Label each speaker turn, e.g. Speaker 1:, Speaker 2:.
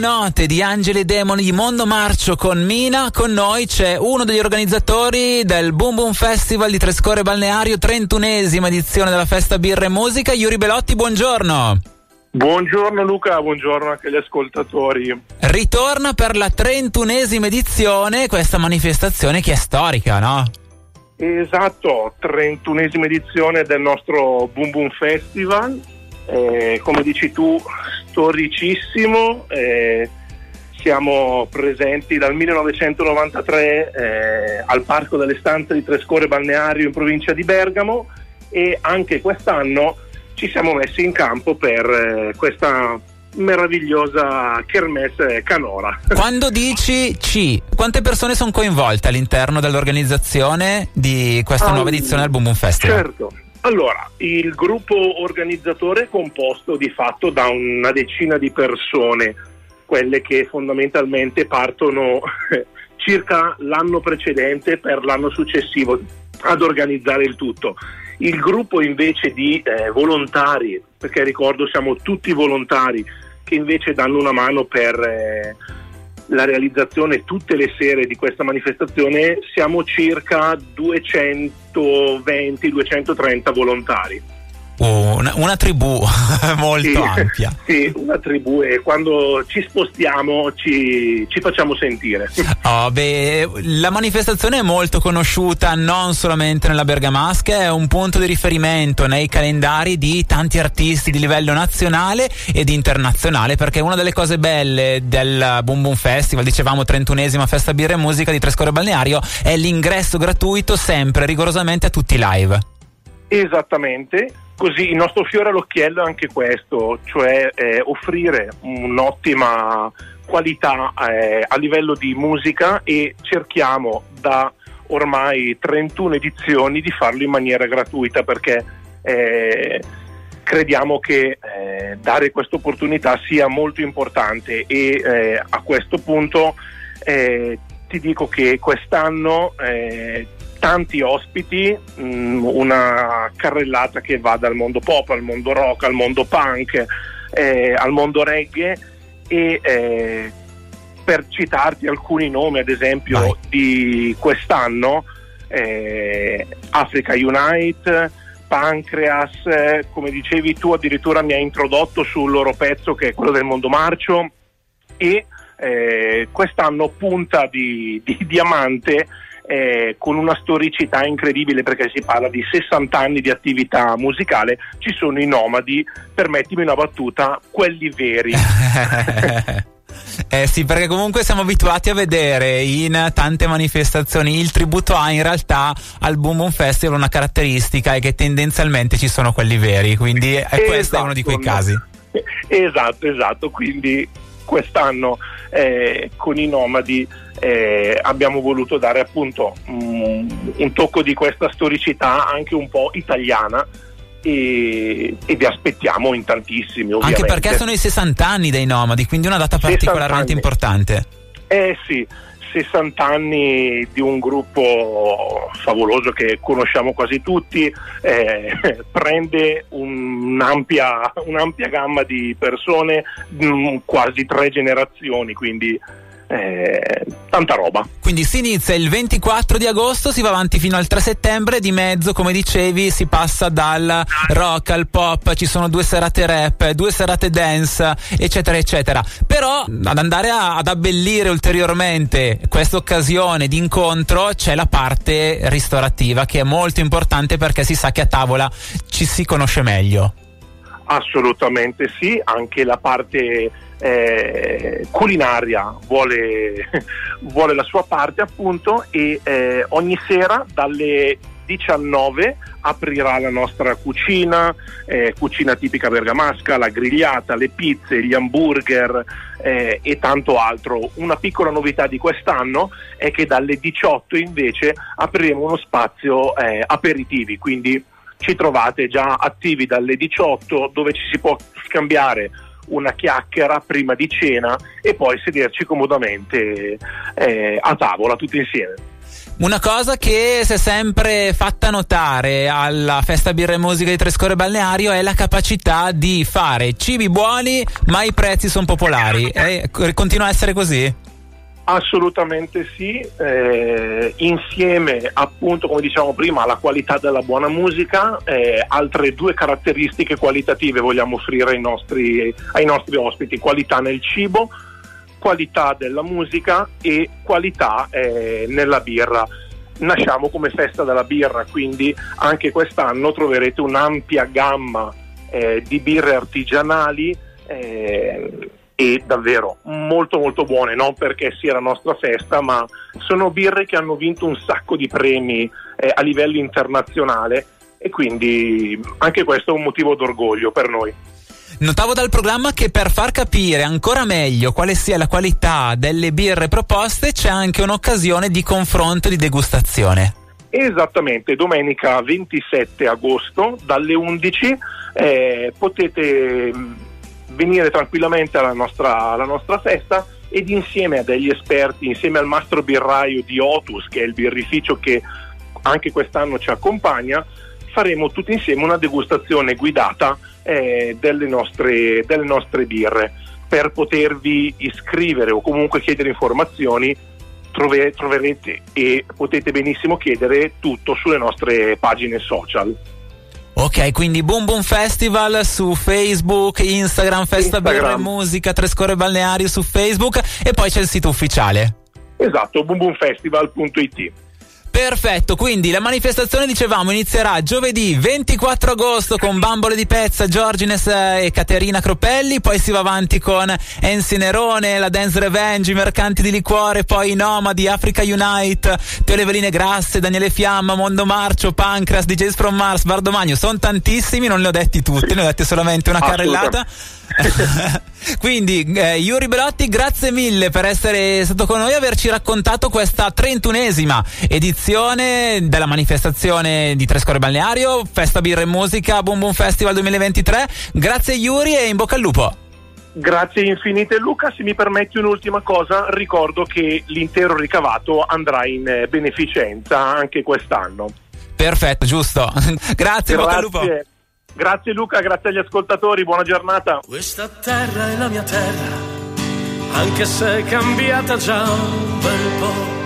Speaker 1: note di Angeli e Demoni di Mondo Marcio con Mina. Con noi c'è uno degli organizzatori del Boom Boom Festival di Trescore Balneario, 31esima edizione della festa Birra e Musica. Yuri Belotti, buongiorno.
Speaker 2: Buongiorno Luca, buongiorno anche agli ascoltatori.
Speaker 1: Ritorna per la 31esima edizione questa manifestazione che è storica, no?
Speaker 2: Esatto, 31esima edizione del nostro Boom Boom Festival. Eh, come dici tu, storicissimo. Eh, siamo presenti dal 1993 eh, al Parco delle Stanze di Trescore Balneario in provincia di Bergamo e anche quest'anno ci siamo messi in campo per eh, questa meravigliosa kermesse canora.
Speaker 1: Quando dici C, quante persone sono coinvolte all'interno dell'organizzazione di questa ah, nuova edizione del Boom Boom Festival?
Speaker 2: Certo. Allora, il gruppo organizzatore è composto di fatto da una decina di persone, quelle che fondamentalmente partono circa l'anno precedente per l'anno successivo ad organizzare il tutto. Il gruppo invece di eh, volontari, perché ricordo siamo tutti volontari che invece danno una mano per eh, la realizzazione tutte le sere di questa manifestazione, siamo circa 220-230 volontari
Speaker 1: una, una tribù molto
Speaker 2: sì,
Speaker 1: ampia.
Speaker 2: Sì, una tribù e quando ci spostiamo ci, ci facciamo sentire.
Speaker 1: Oh, beh, la manifestazione è molto conosciuta non solamente nella Bergamasca, è un punto di riferimento nei calendari di tanti artisti di livello nazionale ed internazionale perché una delle cose belle del Boom Boom Festival, dicevamo 31esima festa birra e musica di Trescore Balneario, è l'ingresso gratuito sempre rigorosamente a tutti i live.
Speaker 2: Esattamente, così il nostro fiore all'occhiello è anche questo, cioè eh, offrire un'ottima qualità eh, a livello di musica e cerchiamo da ormai 31 edizioni di farlo in maniera gratuita perché eh, crediamo che eh, dare questa opportunità sia molto importante e eh, a questo punto eh, ti dico che quest'anno tanti ospiti, mh, mm, una carrellata che va dal mondo pop al mondo rock, al mondo punk, eh, al mondo reggae e eh, per citarti alcuni nomi ad esempio Vai. di quest'anno, eh, Africa Unite, Pancreas, come dicevi tu addirittura mi hai introdotto sul loro pezzo che è quello del mondo marcio e eh, quest'anno punta di, di diamante eh, con una storicità incredibile perché si parla di 60 anni di attività musicale, ci sono i nomadi, permettimi una battuta, quelli veri.
Speaker 1: Eh sì, perché comunque siamo abituati a vedere in tante manifestazioni il tributo A in realtà al Boom Boom Festival una caratteristica è che tendenzialmente ci sono quelli veri, quindi è esatto, questo è uno di quei esatto. casi.
Speaker 2: Esatto, esatto, quindi quest'anno eh, con i nomadi eh, abbiamo voluto dare appunto um, un tocco di questa storicità anche un po' italiana e, e, vi aspettiamo in tantissimi ovviamente.
Speaker 1: Anche perché sono i 60 anni dei nomadi, quindi una data particolarmente importante.
Speaker 2: Eh sì, 60 anni di un gruppo favoloso che conosciamo quasi tutti, eh, prende un'ampia, un'ampia, gamma di persone, mh, quasi tre generazioni, quindi eh, tanta roba.
Speaker 1: Quindi si inizia il 24 di agosto, si va avanti fino al 3 settembre, di mezzo, come dicevi, si passa dal rock al pop, ci sono due serate rap, due serate dance, eccetera, eccetera. Però ad andare a, ad abbellire ulteriormente questa occasione di incontro c'è la parte ristorativa che è molto importante perché si sa che a tavola ci si conosce meglio.
Speaker 2: Assolutamente sì, anche la parte eh, culinaria vuole, vuole, la sua parte appunto e eh, ogni sera dalle 19 aprirà la nostra cucina, eh, cucina tipica bergamasca, la grigliata, le pizze, gli hamburger eh, e tanto altro. Una piccola novità di quest'anno è che dalle 18 invece apriremo uno spazio eh, aperitivi, quindi ci trovate già attivi dalle 18 dove ci si può scambiare una chiacchiera prima di cena e poi sederci comodamente eh, a tavola tutti insieme.
Speaker 1: Una cosa che si è sempre fatta notare alla Festa Birra e Musica di Trescore Balneario è la capacità di fare cibi buoni, ma i prezzi sono popolari. Eh, continua a essere così?
Speaker 2: Assolutamente sì, eh, insieme appunto come diciamo prima alla qualità della buona musica, eh, altre due caratteristiche qualitative vogliamo offrire ai nostri, ai nostri ospiti, qualità nel cibo, qualità della musica e qualità eh, nella birra. Nasciamo come festa della birra, quindi anche quest'anno troverete un'ampia gamma eh, di birre artigianali eh, e davvero molto molto buone, non perché sia la nostra festa, ma sono birre che hanno vinto un sacco di premi eh, a livello internazionale e quindi anche questo è un motivo d'orgoglio per noi.
Speaker 1: Notavo dal programma che per far capire ancora meglio quale sia la qualità delle birre proposte c'è anche un'occasione di confronto e di degustazione.
Speaker 2: Esattamente, domenica 27 agosto dalle 11 eh, potete venire tranquillamente alla nostra, alla nostra festa ed insieme a degli esperti, insieme al mastro birraio di Otus, che è il birrificio che anche quest'anno ci accompagna, faremo tutti insieme una degustazione guidata eh, delle, nostre, delle nostre birre. Per potervi iscrivere o comunque chiedere informazioni trove, troverete e potete benissimo chiedere tutto sulle nostre pagine social.
Speaker 1: Ok, quindi Boom Boom Festival su Facebook, Instagram, Festa Instagram. Birra e Musica, Tre Score Balneari su Facebook e poi c'è il sito ufficiale.
Speaker 2: Esatto, boomboomfestival.it.
Speaker 1: Perfetto, quindi la manifestazione dicevamo inizierà giovedì 24 agosto con Bambole di Pezza, Giorgines e Caterina Cropelli, poi si va avanti con Ensi Nerone, la Dance Revenge, i mercanti di liquore, poi i Nomadi, Africa Unite, Teo Leveline Grasse, Daniele Fiamma, Mondo Marcio, Pancras, DJs from Mars, Bardomagno, sono tantissimi, non li ho detti tutti, ne ho detti solamente una carrellata. Quindi, eh, Yuri Belotti, grazie mille per essere stato con noi e averci raccontato questa trentunesima edizione della manifestazione di Trescore Balneario, Festa Birra e Musica, Boom Boom Festival 2023. Grazie Yuri e in bocca al lupo.
Speaker 2: Grazie infinite Luca, se mi permetti un'ultima cosa, ricordo che l'intero ricavato andrà in eh, beneficenza anche quest'anno.
Speaker 1: Perfetto, giusto. Grazie, bocca al lupo.
Speaker 2: Grazie Luca, grazie agli ascoltatori, buona giornata.
Speaker 3: Questa terra è la mia terra, anche se è cambiata già un bel po'.